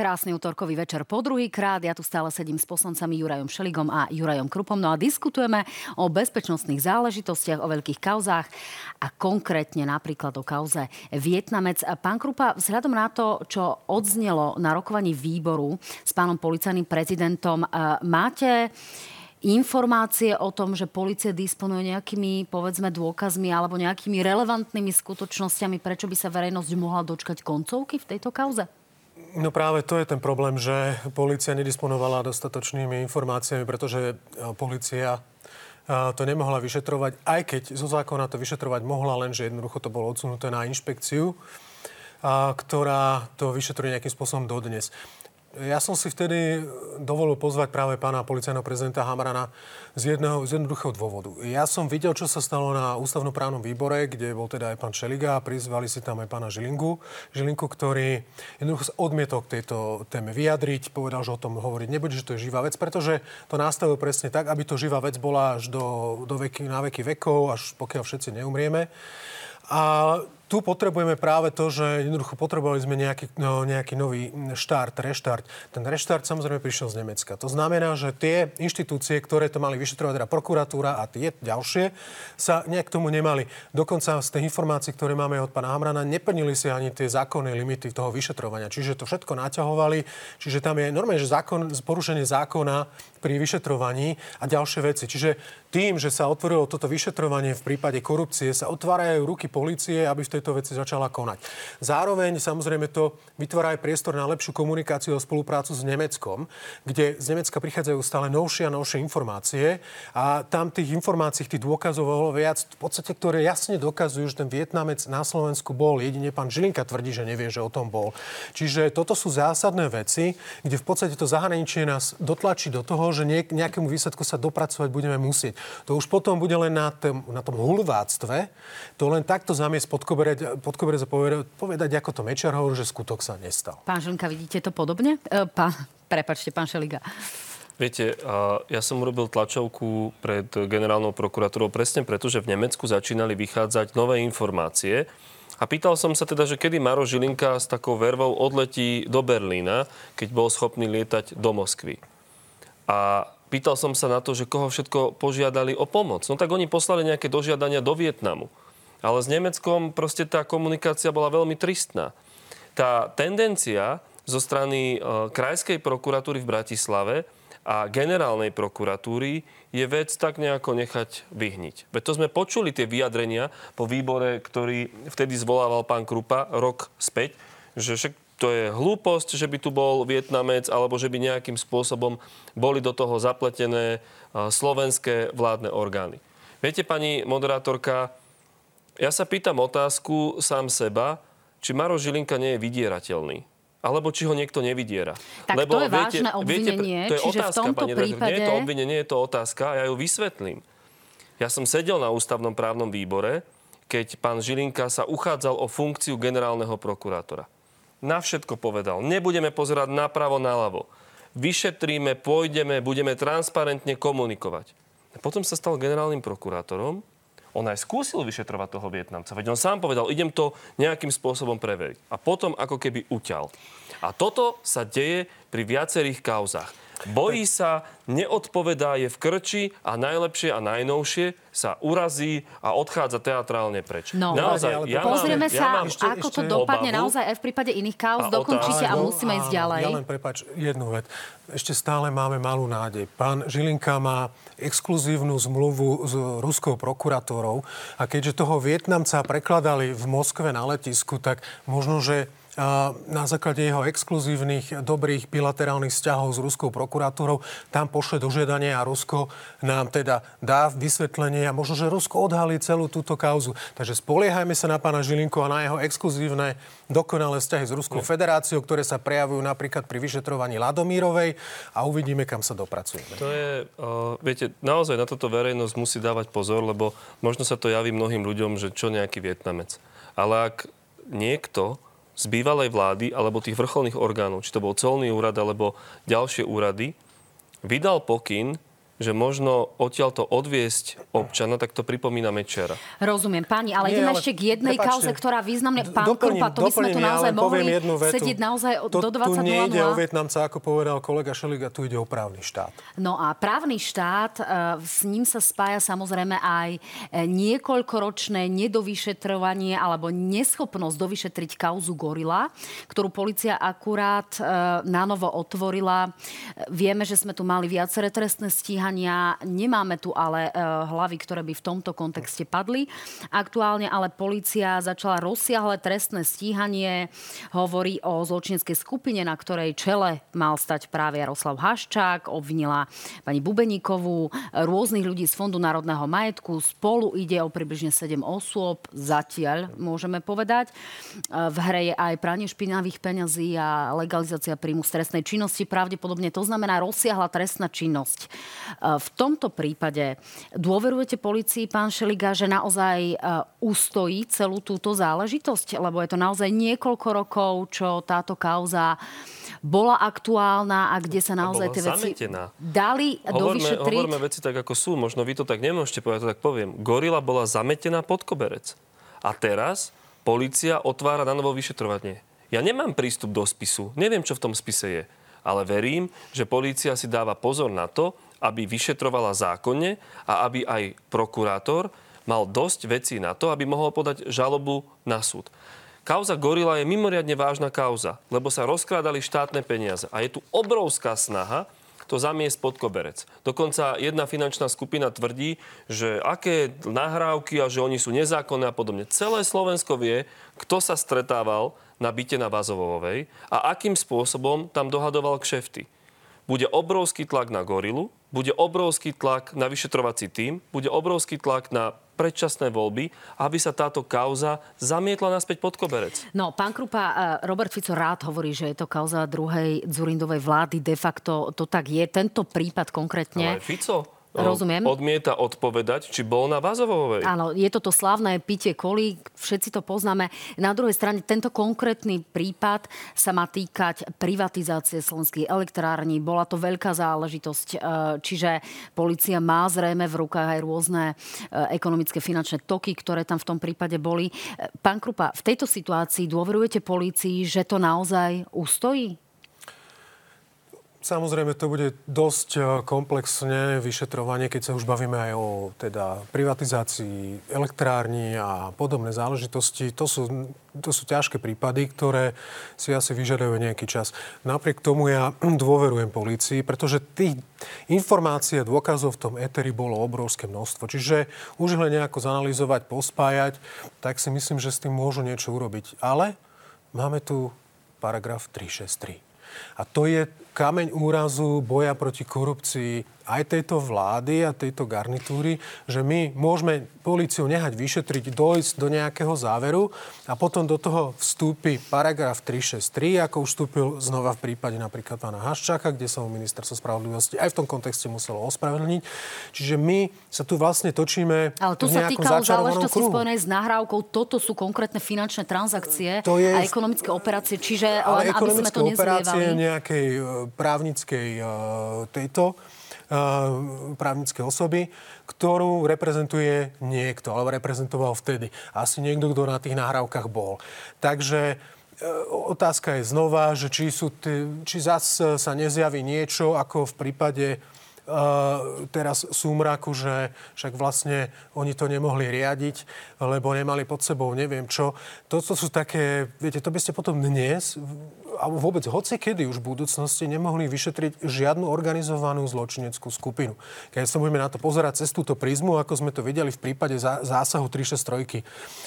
Krásny útorkový večer po druhý krát. Ja tu stále sedím s poslancami Jurajom Šeligom a Jurajom Krupom. No a diskutujeme o bezpečnostných záležitostiach, o veľkých kauzách a konkrétne napríklad o kauze Vietnamec. Pán Krupa, vzhľadom na to, čo odznelo na rokovaní výboru s pánom policajným prezidentom, e, máte informácie o tom, že policia disponuje nejakými, povedzme, dôkazmi alebo nejakými relevantnými skutočnosťami, prečo by sa verejnosť mohla dočkať koncovky v tejto kauze? No práve to je ten problém, že policia nedisponovala dostatočnými informáciami, pretože e, policia e, to nemohla vyšetrovať, aj keď zo zákona to vyšetrovať mohla, lenže jednoducho to bolo odsunuté na inšpekciu, ktorá to vyšetruje nejakým spôsobom dodnes. Ja som si vtedy dovolil pozvať práve pána policajného prezidenta Hamrana z, jedného, z jednoduchého dôvodu. Ja som videl, čo sa stalo na ústavnoprávnom výbore, kde bol teda aj pán Šeliga a prizvali si tam aj pána Žilinku, Žilinku, ktorý jednoducho odmietol k tejto téme vyjadriť, povedal, že o tom hovoriť nebude, že to je živá vec, pretože to nastavil presne tak, aby to živá vec bola až do, do veky, na veky vekov, až pokiaľ všetci neumrieme. A tu potrebujeme práve to, že jednoducho potrebovali sme nejaký, no, nejaký nový štart, reštart. Ten reštart samozrejme prišiel z Nemecka. To znamená, že tie inštitúcie, ktoré to mali vyšetrovať, teda prokuratúra a tie ďalšie, sa nejak tomu nemali. Dokonca z tých informácií, ktoré máme od pána Hamrana, neplnili si ani tie zákonné limity toho vyšetrovania. Čiže to všetko naťahovali. Čiže tam je normálne, že zákon, porušenie zákona pri vyšetrovaní a ďalšie veci. Čiže tým, že sa otvorilo toto vyšetrovanie v prípade korupcie, sa otvárajú ruky policie, aby v tejto veci začala konať. Zároveň samozrejme to vytvára aj priestor na lepšiu komunikáciu a spoluprácu s Nemeckom, kde z Nemecka prichádzajú stále novšie a novšie informácie a tam tých informácií, tých dôkazov bolo viac, v podstate, ktoré jasne dokazujú, že ten Vietnamec na Slovensku bol. Jedine pán Žilinka tvrdí, že nevie, že o tom bol. Čiže toto sú zásadné veci, kde v podstate to zahraničie nás dotlačí do toho, že nejakému výsledku sa dopracovať budeme musieť. To už potom bude len na tom, na tom hulváctve, to len takto zamiesť pod koberec, pod koberec a povedať, povedať, ako to Mečar hovorí, že skutok sa nestal. Pán Žilka, vidíte to podobne? E, pán, prepačte, pán Šeliga. Viete, ja som urobil tlačovku pred generálnou prokuratúrou presne preto, že v Nemecku začínali vychádzať nové informácie. A pýtal som sa teda, že kedy Maro Žilinka s takou vervou odletí do Berlína, keď bol schopný lietať do Moskvy. A pýtal som sa na to, že koho všetko požiadali o pomoc. No tak oni poslali nejaké dožiadania do Vietnamu. Ale s Nemeckom proste tá komunikácia bola veľmi tristná. Tá tendencia zo strany e, Krajskej prokuratúry v Bratislave a generálnej prokuratúry je vec tak nejako nechať vyhniť. Veď to sme počuli tie vyjadrenia po výbore, ktorý vtedy zvolával pán Krupa rok späť, že však to je hlúposť, že by tu bol Vietnamec alebo že by nejakým spôsobom boli do toho zapletené slovenské vládne orgány. Viete, pani moderátorka, ja sa pýtam otázku sám seba, či Maro Žilinka nie je vydierateľný alebo či ho niekto nevydiera. Tak Lebo, to je viete, vážne obvinenie, viete, to je čiže otázka, v tomto pani prípade... Nie je to obvinenie, je to otázka a ja ju vysvetlím. Ja som sedel na ústavnom právnom výbore, keď pán Žilinka sa uchádzal o funkciu generálneho prokurátora. Na všetko povedal. Nebudeme pozerať napravo, naľavo. Vyšetríme, pôjdeme, budeme transparentne komunikovať. A potom sa stal generálnym prokurátorom on aj skúsil vyšetrovať toho Vietnamca. Veď on sám povedal, idem to nejakým spôsobom preveriť. A potom ako keby uťal. A toto sa deje pri viacerých kauzách. Bojí sa, neodpovedá, je v krči a najlepšie a najnovšie sa urazí a odchádza teatrálne preč. No, naozaj, ja pozrieme mám, sa, ja ešte, ako to dopadne obavu. naozaj aj v prípade iných kauz. Dokončite a musíme ísť ďalej. Ja len prepač jednu vec. Ešte stále máme malú nádej. Pán Žilinka má exkluzívnu zmluvu s ruskou prokurátorou a keďže toho Vietnamca prekladali v Moskve na letisku, tak možno, že na základe jeho exkluzívnych dobrých bilaterálnych vzťahov s ruskou prokuratúrou tam pošle dožiadanie a Rusko nám teda dá vysvetlenie a možno, že Rusko odhalí celú túto kauzu. Takže spoliehajme sa na pána Žilinku a na jeho exkluzívne dokonalé vzťahy s Ruskou federáciou, ktoré sa prejavujú napríklad pri vyšetrovaní Ladomírovej a uvidíme, kam sa dopracujeme. To je, uh, viete, naozaj na toto verejnosť musí dávať pozor, lebo možno sa to javí mnohým ľuďom, že čo nejaký Vietnamec. Ale ak niekto z bývalej vlády alebo tých vrcholných orgánov, či to bol colný úrad alebo ďalšie úrady, vydal pokyn že možno odtiaľto odviesť občana, tak to pripomína Mečera. Rozumiem, páni, ale ideme ešte k jednej Prepačte, kauze, ktorá významne... Pán doplním, Krupa, to by sme tu naozaj mohli jednu vetu. sedieť naozaj to, do 20 Tu nejde o Vietnamca, ako povedal kolega Šeliga, tu ide o právny štát. No a právny štát, e, s ním sa spája samozrejme aj e, niekoľkoročné nedovyšetrovanie alebo neschopnosť dovyšetriť kauzu Gorila, ktorú policia akurát e, na novo otvorila. Vieme, že sme tu mali viaceré trestné stíhania stíhania. Nemáme tu ale e, hlavy, ktoré by v tomto kontexte padli. Aktuálne ale policia začala rozsiahle trestné stíhanie. Hovorí o zločineckej skupine, na ktorej čele mal stať práve Jaroslav Haščák. Obvinila pani Bubeníkovú, rôznych ľudí z Fondu národného majetku. Spolu ide o približne 7 osôb. Zatiaľ môžeme povedať. E, v hre je aj pranie špinavých peňazí a legalizácia príjmu stresnej činnosti. Pravdepodobne to znamená rozsiahla trestná činnosť. Eh, v tomto prípade dôverujete policii, pán Šeliga, že naozaj eh, ustojí celú túto záležitosť? Lebo je to naozaj niekoľko rokov, čo táto kauza bola aktuálna a kde sa naozaj tie veci zametená. dali hovorme, dovyšetriť? Hovorme veci tak, ako sú. Možno vy to tak nemôžete povedať, to tak poviem. Gorila bola zametená pod koberec. A teraz policia otvára na novo vyšetrovanie. Ja nemám prístup do spisu. Neviem, čo v tom spise je. Ale verím, že polícia si dáva pozor na to, aby vyšetrovala zákonne a aby aj prokurátor mal dosť vecí na to, aby mohol podať žalobu na súd. Kauza Gorila je mimoriadne vážna kauza, lebo sa rozkrádali štátne peniaze. A je tu obrovská snaha to zamiesť pod koberec. Dokonca jedna finančná skupina tvrdí, že aké nahrávky a že oni sú nezákonné a podobne. Celé Slovensko vie, kto sa stretával na byte na Vazovovej a akým spôsobom tam dohadoval kšefty. Bude obrovský tlak na Gorilu, bude obrovský tlak na vyšetrovací tým, bude obrovský tlak na predčasné voľby, aby sa táto kauza zamietla naspäť pod koberec. No, pán Krupa, eh, Robert Fico rád hovorí, že je to kauza druhej Zurindovej vlády. De facto to tak je. Tento prípad konkrétne... Ale Fico? Rozumiem. odmieta odpovedať, či bol na Vazovovej. Áno, je to to slavné pitie kolí, všetci to poznáme. Na druhej strane, tento konkrétny prípad sa má týkať privatizácie slovenských elektrární. Bola to veľká záležitosť, e, čiže policia má zrejme v rukách aj rôzne e, ekonomické finančné toky, ktoré tam v tom prípade boli. E, pán Krupa, v tejto situácii dôverujete polícii, že to naozaj ustojí? Samozrejme, to bude dosť e, komplexné vyšetrovanie, keď sa už bavíme aj o teda, privatizácii elektrární a podobné záležitosti. To sú, to sú ťažké prípady, ktoré si asi vyžadujú nejaký čas. Napriek tomu ja (clears throat) dôverujem polícii, pretože tých informácií a dôkazov v tom eteri bolo obrovské množstvo. Čiže už len nejako zanalizovať, pospájať, tak si myslím, že s tým môžu niečo urobiť. Ale máme tu paragraf 363. A to je kameň úrazu boja proti korupcii aj tejto vlády a tejto garnitúry, že my môžeme políciu nehať vyšetriť, dojsť do nejakého záveru a potom do toho vstúpi paragraf 363, ako už vstúpil znova v prípade napríklad pána Haščáka, kde sa mu ministerstvo spravodlivosti aj v tom kontexte muselo ospravedlniť. Čiže my sa tu vlastne točíme Ale to sa týkalo záležitosti spojenej s nahrávkou. Toto sú konkrétne finančné transakcie to je... a ekonomické operácie. Čiže len aby sme to operácie nejakej e, právnickej e, tejto právnické osoby, ktorú reprezentuje niekto, alebo reprezentoval vtedy. Asi niekto, kto na tých nahrávkach bol. Takže e, otázka je znova, že či, sú t- či zas sa nezjaví niečo, ako v prípade teraz súmraku, že však vlastne oni to nemohli riadiť, lebo nemali pod sebou neviem čo. Toto sú také, viete, to by ste potom dnes alebo vôbec hoci kedy už v budúcnosti nemohli vyšetriť žiadnu organizovanú zločineckú skupinu. Keď sa budeme na to pozerať cez túto prízmu, ako sme to videli v prípade zásahu 363.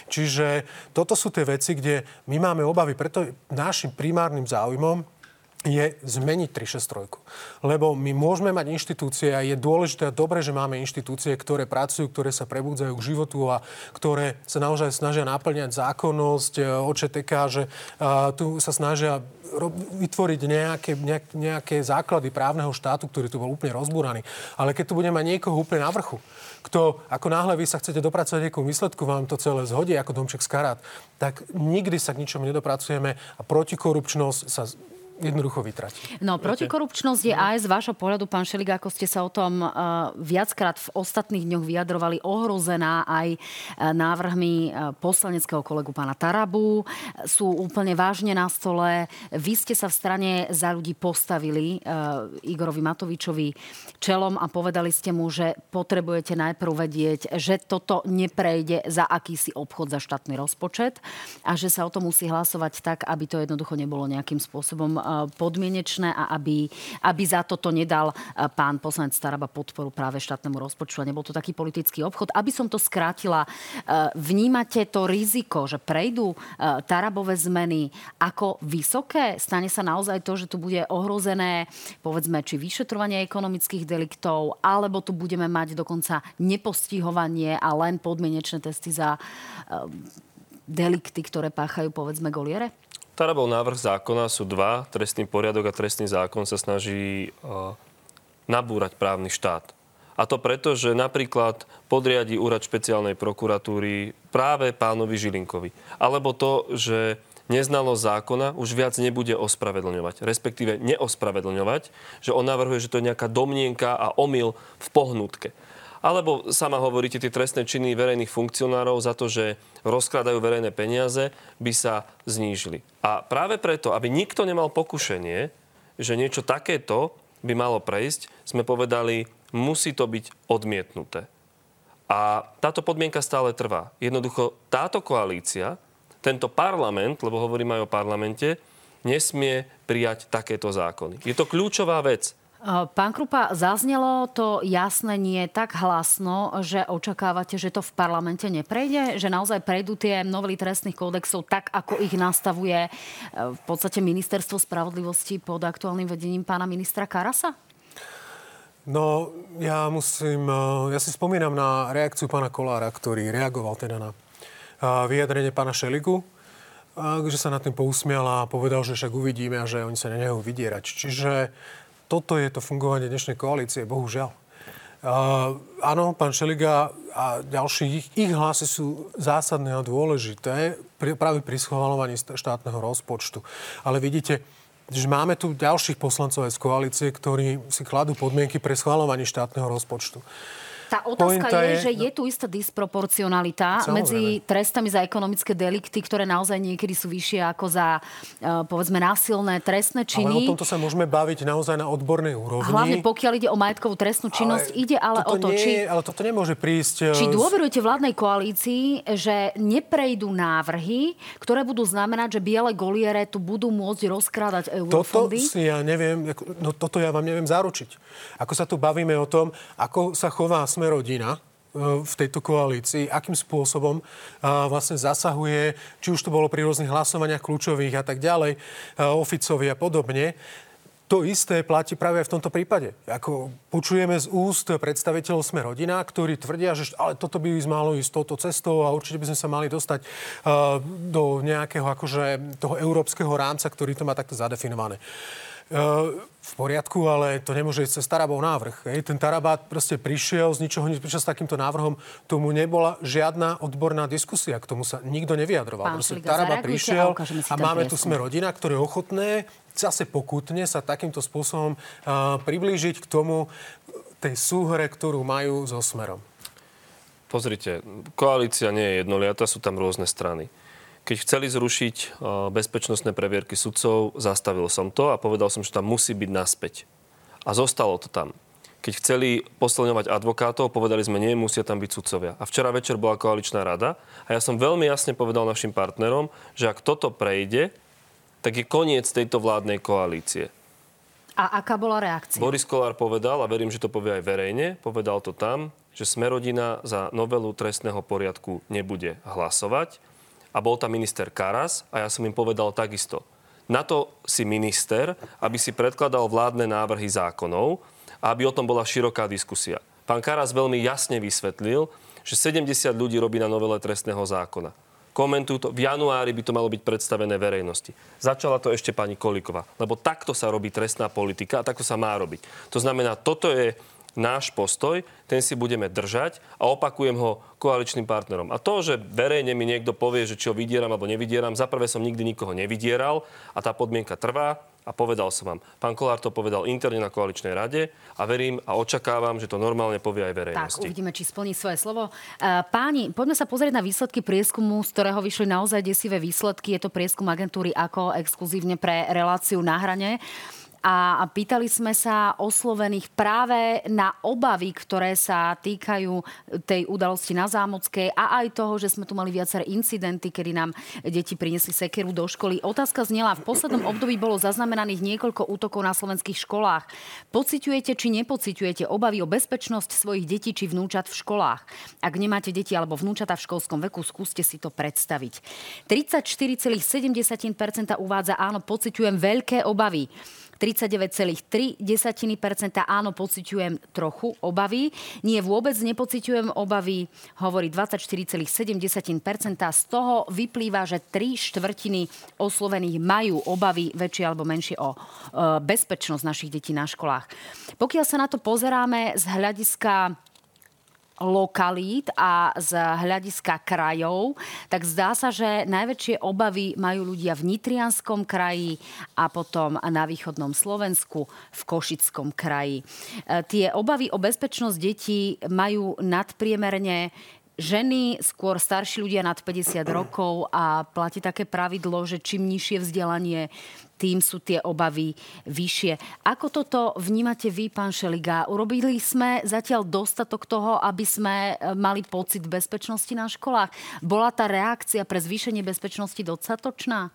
Čiže toto sú tie veci, kde my máme obavy, preto našim primárnym záujmom je zmeniť 363. Lebo my môžeme mať inštitúcie a je dôležité a dobre, že máme inštitúcie, ktoré pracujú, ktoré sa prebudzajú k životu a ktoré sa naozaj snažia naplňať zákonnosť, e, OČTK, že uh, tu sa snažia vytvoriť nejaké, nejaké základy právneho štátu, ktorý tu bol úplne rozbúraný. Ale keď tu budeme mať niekoho úplne na vrchu, kto, ako náhle vy sa chcete dopracovať nejakú výsledku, vám to celé zhodí ako domček z karát, tak nikdy sa k ničomu nedopracujeme a protikorupčnosť sa jednoducho vytratí. No, protikorupčnosť je aj z vášho pohľadu, pán Šelik, ako ste sa o tom uh, viackrát v ostatných dňoch vyjadrovali, ohrozená aj uh, návrhmi uh, poslaneckého kolegu pána Tarabu. Sú úplne vážne na stole. Vy ste sa v strane za ľudí postavili uh, Igorovi Matovičovi čelom a povedali ste mu, že potrebujete najprv vedieť, že toto neprejde za akýsi obchod za štátny rozpočet a že sa o to musí hlasovať tak, aby to jednoducho nebolo nejakým spôsobom podmienečné a aby, aby za toto nedal pán poslanec Staraba podporu práve štátnemu rozpočtu a nebol to taký politický obchod. Aby som to skrátila, vnímate to riziko, že prejdú Tarabové zmeny ako vysoké? Stane sa naozaj to, že tu bude ohrozené povedzme či vyšetrovanie ekonomických deliktov, alebo tu budeme mať dokonca nepostihovanie a len podmienečné testy za delikty, ktoré páchajú povedzme goliere? Tarabov návrh zákona sú dva. Trestný poriadok a trestný zákon sa snaží uh, nabúrať právny štát. A to preto, že napríklad podriadi úrad špeciálnej prokuratúry práve pánovi Žilinkovi. Alebo to, že neznalosť zákona už viac nebude ospravedlňovať, respektíve neospravedlňovať, že on navrhuje, že to je nejaká domnienka a omyl v pohnutke. Alebo sama hovoríte, tie trestné činy verejných funkcionárov za to, že rozkladajú verejné peniaze, by sa znížili. A práve preto, aby nikto nemal pokušenie, že niečo takéto by malo prejsť, sme povedali, musí to byť odmietnuté. A táto podmienka stále trvá. Jednoducho táto koalícia, tento parlament, lebo hovorím aj o parlamente, nesmie prijať takéto zákony. Je to kľúčová vec. Pán Krupa, zaznelo to jasné nie tak hlasno, že očakávate, že to v parlamente neprejde? Že naozaj prejdú tie novely trestných kódexov tak, ako ich nastavuje e, v podstate ministerstvo spravodlivosti pod aktuálnym vedením pána ministra Karasa? No, ja musím... E, ja si spomínam na reakciu pána Kolára, ktorý reagoval teda na e, vyjadrenie pána Šeligu, že sa nad tým pousmial a povedal, že však uvidíme a že oni sa nenehajú vydierať. Čiže toto je to fungovanie dnešnej koalície, bohužiaľ. Uh, áno, pán Šeliga a ďalší, ich, ich hlasy sú zásadné a dôležité pri, práve pri schvalovaní štátneho rozpočtu. Ale vidíte, že máme tu ďalších poslancov aj z koalície, ktorí si kladú podmienky pre schvalovanie štátneho rozpočtu. Tá otázka je, je, že je tu istá disproporcionalita Samozrejme. medzi trestami za ekonomické delikty, ktoré naozaj niekedy sú vyššie ako za, e, povedzme, násilné trestné činy. Ale o tomto sa môžeme baviť naozaj na odbornej úrovni. Hlavne pokiaľ ide o majetkovú trestnú činnosť, ale ide ale o to, nie, či... Ale toto nemôže prísť... E, či dôverujete vládnej koalícii, že neprejdú návrhy, ktoré budú znamenať, že biele goliere tu budú môcť rozkrádať eurofondy? Toto si ja neviem, no toto ja vám neviem zaručiť. Ako sa tu bavíme o tom, ako sa chová sme rodina, e, v tejto koalícii, akým spôsobom vlastne zasahuje, či už to bolo pri rôznych hlasovaniach kľúčových a tak ďalej, oficovi a podobne. To isté platí práve aj v tomto prípade. Ako počujeme z úst predstaviteľov Sme rodina, ktorí tvrdia, že ale toto by malo ísť touto cestou a určite by sme sa mali dostať uh, do nejakého akože toho európskeho rámca, ktorý to má takto zadefinované. Uh, v poriadku, ale to nemôže ísť cez Tarabov návrh. Hej. Ten Tarabát proste prišiel, z ničoho nič prišiel s takýmto návrhom. Tomu nebola žiadna odborná diskusia, k tomu sa nikto nevyjadroval. Pán proste Taraba prišiel a, a máme tu sme rodina, ktoré je ochotné zase pokutne sa takýmto spôsobom uh, priblížiť k tomu tej súhre, ktorú majú so Smerom. Pozrite, koalícia nie je jednoliata, sú tam rôzne strany. Keď chceli zrušiť bezpečnostné previerky sudcov, zastavil som to a povedal som, že tam musí byť naspäť. A zostalo to tam. Keď chceli posilňovať advokátov, povedali sme, nie, musia tam byť sudcovia. A včera večer bola koaličná rada a ja som veľmi jasne povedal našim partnerom, že ak toto prejde, tak je koniec tejto vládnej koalície. A aká bola reakcia? Boris Kolár povedal, a verím, že to povie aj verejne, povedal to tam, že Smerodina za novelu trestného poriadku nebude hlasovať. A bol tam minister Karas a ja som im povedal takisto. Na to si minister, aby si predkladal vládne návrhy zákonov a aby o tom bola široká diskusia. Pán Karas veľmi jasne vysvetlil, že 70 ľudí robí na novele trestného zákona komentujú to. V januári by to malo byť predstavené verejnosti. Začala to ešte pani Kolíková. Lebo takto sa robí trestná politika a takto sa má robiť. To znamená, toto je náš postoj, ten si budeme držať a opakujem ho koaličným partnerom. A to, že verejne mi niekto povie, že čo vydieram alebo nevydieram, za prvé som nikdy nikoho nevydieral a tá podmienka trvá a povedal som vám. Pán Kolár to povedal interne na koaličnej rade a verím a očakávam, že to normálne povie aj verejnosti. Tak, uvidíme, či splní svoje slovo. E, páni, poďme sa pozrieť na výsledky prieskumu, z ktorého vyšli naozaj desivé výsledky. Je to prieskum agentúry ako exkluzívne pre reláciu na hrane a pýtali sme sa oslovených práve na obavy, ktoré sa týkajú tej udalosti na Zámockej a aj toho, že sme tu mali viaceré incidenty, kedy nám deti priniesli sekeru do školy. Otázka znela, v poslednom období bolo zaznamenaných niekoľko útokov na slovenských školách. Pociťujete či nepociťujete obavy o bezpečnosť svojich detí či vnúčat v školách? Ak nemáte deti alebo vnúčata v školskom veku, skúste si to predstaviť. 34,7% uvádza áno, pociťujem veľké obavy. 39,3% áno, pociťujem trochu obavy. Nie, vôbec nepociťujem obavy, hovorí 24,7%. Z toho vyplýva, že 3 štvrtiny oslovených majú obavy väčšie alebo menšie o e, bezpečnosť našich detí na školách. Pokiaľ sa na to pozeráme z hľadiska lokalít a z hľadiska krajov, tak zdá sa, že najväčšie obavy majú ľudia v Nitrianskom kraji a potom na východnom Slovensku v Košickom kraji. E, tie obavy o bezpečnosť detí majú nadpriemerne ženy, skôr starší ľudia nad 50 (clears throat) rokov a platí také pravidlo, že čím nižšie vzdelanie, tým sú tie obavy vyššie. Ako toto vnímate vy, pán Šeliga? Urobili sme zatiaľ dostatok toho, aby sme e, mali pocit bezpečnosti na školách? Bola tá reakcia pre zvýšenie bezpečnosti dostatočná?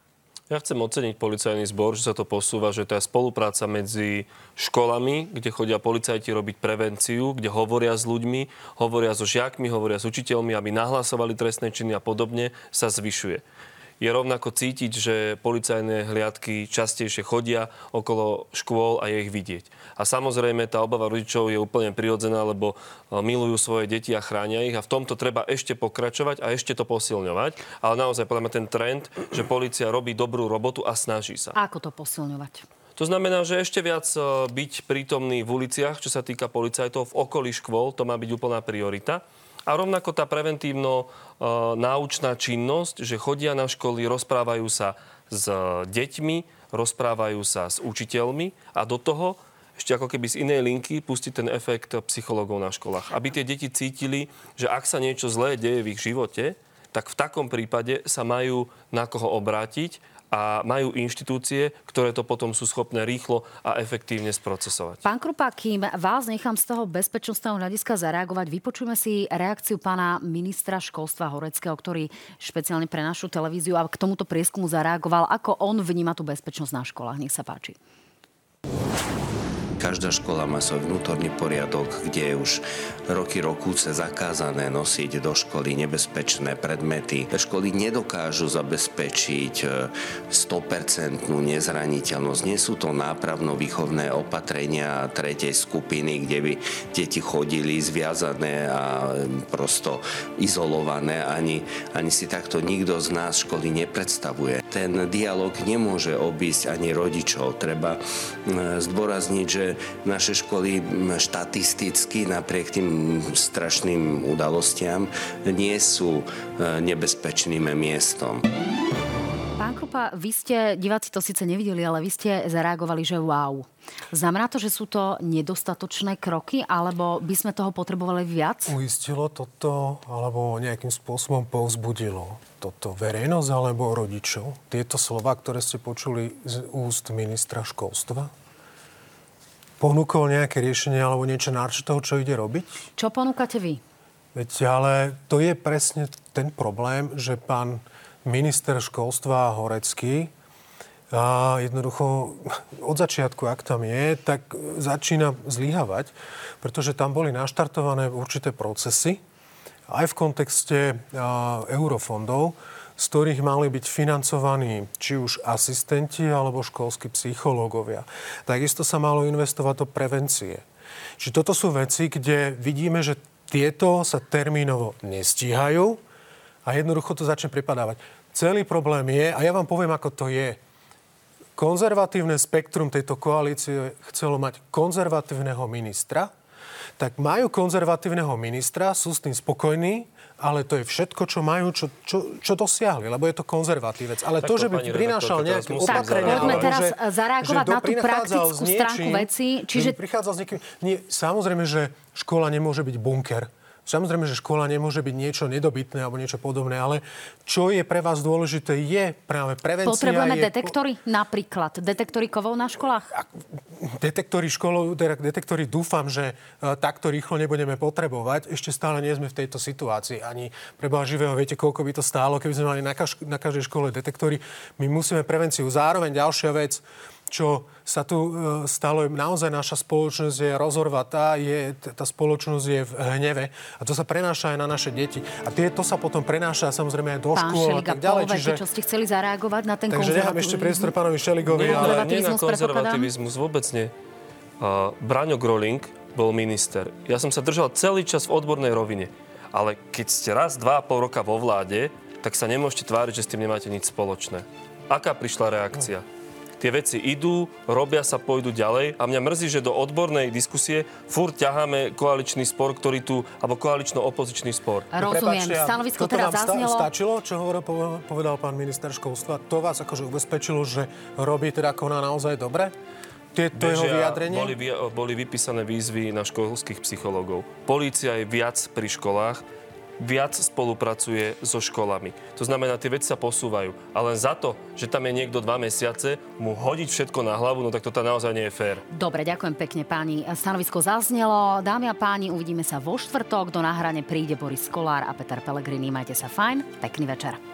Ja chcem oceniť policajný zbor, že sa to posúva, že tá spolupráca medzi školami, kde chodia policajti robiť prevenciu, kde hovoria s ľuďmi, hovoria so žiakmi, hovoria s učiteľmi, aby nahlasovali trestné činy a podobne, sa zvyšuje je rovnako cítiť, že policajné hliadky častejšie chodia okolo škôl a je ich vidieť. A samozrejme tá obava rodičov je úplne prirodzená, lebo e, milujú svoje deti a chránia ich a v tomto treba ešte pokračovať a ešte to posilňovať. Ale naozaj podľa ten trend, že policia robí dobrú robotu a snaží sa. A ako to posilňovať? To znamená, že ešte viac e, byť prítomný v uliciach, čo sa týka policajtov, v okolí škôl, to má byť úplná priorita. A rovnako tá preventívno-náučná činnosť, že chodia na školy, rozprávajú sa s deťmi, rozprávajú sa s učiteľmi a do toho ešte ako keby z inej linky pustiť ten efekt psychológov na školách. Aby tie deti cítili, že ak sa niečo zlé deje v ich živote, tak v takom prípade sa majú na koho obrátiť a majú inštitúcie, ktoré to potom sú schopné rýchlo a efektívne sprocesovať. Pán Krupa, kým vás nechám z toho bezpečnostného hľadiska zareagovať, vypočujeme si reakciu pána ministra školstva Horeckého, ktorý špeciálne pre našu televíziu a k tomuto prieskumu zareagoval, ako on vníma tú bezpečnosť na školách. Nech sa páči. Každá škola má svoj vnútorný poriadok, kde je už roky rokúce zakázané nosiť do školy nebezpečné predmety. Školy nedokážu zabezpečiť 100% e, nezraniteľnosť. Nie sú to nápravno-výchovné opatrenia tretej skupiny, kde by deti chodili zviazané a e, prosto izolované. Ani, ani si takto nikto z nás školy nepredstavuje. Ten dialog nemôže obísť ani rodičov. Treba e, zdôrazniť, že naše školy štatisticky napriek tým strašným udalostiam nie sú e, nebezpečným miestom. Pán Krupa, vy ste, diváci to síce nevideli, ale vy ste zareagovali, že wow. Znamená to, že sú to nedostatočné kroky, alebo by sme toho potrebovali viac? Uistilo toto, alebo nejakým spôsobom povzbudilo toto verejnosť alebo rodičov? Tieto slova, ktoré ste počuli z úst ministra školstva? Ponúkol nejaké riešenie alebo niečo náč toho, čo ide robiť? Čo ponúkate vy? Veď, ale to je presne ten problém, že pán minister školstva Horecký a jednoducho od začiatku, ak tam je, tak začína zlyhavať, pretože tam boli naštartované určité procesy aj v kontexte eurofondov, z ktorých mali byť financovaní či už asistenti alebo školskí psychológovia. Takisto sa malo investovať do prevencie. Čiže toto sú veci, kde vidíme, že tieto sa termínovo nestíhajú a jednoducho to začne pripadávať. Celý problém je, a ja vám poviem, ako to je, konzervatívne spektrum tejto koalície chcelo mať konzervatívneho ministra, tak majú konzervatívneho ministra, sú s tým spokojní, ale to je všetko, čo majú, čo, čo, čo dosiahli, lebo je to konzervatívec. Ale tak to, že by prinášal nejaké opatrenia... Poďme teraz zareagovať na tú praktickú stránku veci. Čiže... Prichádzal s niekým... Nie, samozrejme, že škola nemôže byť bunker Samozrejme, že škola nemôže byť niečo nedobytné alebo niečo podobné, ale čo je pre vás dôležité, je práve prevencia. Potrebujeme je... detektory napríklad? Detektory kovov na školách? Detektory školov, teda detektory dúfam, že uh, takto rýchlo nebudeme potrebovať. Ešte stále nie sme v tejto situácii. Ani pre živého, viete, koľko by to stálo, keby sme mali na, kaž- na každej škole detektory. My musíme prevenciu. Zároveň ďalšia vec, čo sa tu e, stalo, naozaj naša spoločnosť je rozorvatá, je, tá spoločnosť je v hneve a to sa prenáša aj na naše deti. A tieto sa potom prenáša samozrejme aj do Pán škôl Šeliga, a tak ďalej. Čiže... čo ste chceli zareagovať na ten Takže nechám ešte priestor pánovi Šeligovi. Nie, ale nie na konzervativizmus, vôbec nie. Uh, Braňo Groling bol minister. Ja som sa držal celý čas v odbornej rovine. Ale keď ste raz, dva a pol roka vo vláde, tak sa nemôžete tváriť, že s tým nemáte nič spoločné. Aká prišla reakcia? No tie veci idú, robia sa, pôjdu ďalej a mňa mrzí, že do odbornej diskusie furt ťaháme koaličný spor, ktorý tu, alebo koalično-opozičný spor. Rozumiem, Prepačte, stanovisko teraz zaznelo. stačilo, čo hovoril, povedal pán minister školstva? To vás akože ubezpečilo, že robí teda koná naozaj dobre? Tieto jeho vyjadrenie? Boli, boli vypísané výzvy na školských psychológov. Polícia je viac pri školách viac spolupracuje so školami. To znamená, tie veci sa posúvajú. A len za to, že tam je niekto dva mesiace, mu hodiť všetko na hlavu, no tak to naozaj nie je fér. Dobre, ďakujem pekne páni. Stanovisko zaznelo. Dámy a páni, uvidíme sa vo štvrtok. Do náhrane príde Boris Kolár a Peter Pellegrini. Majte sa fajn. Pekný večer.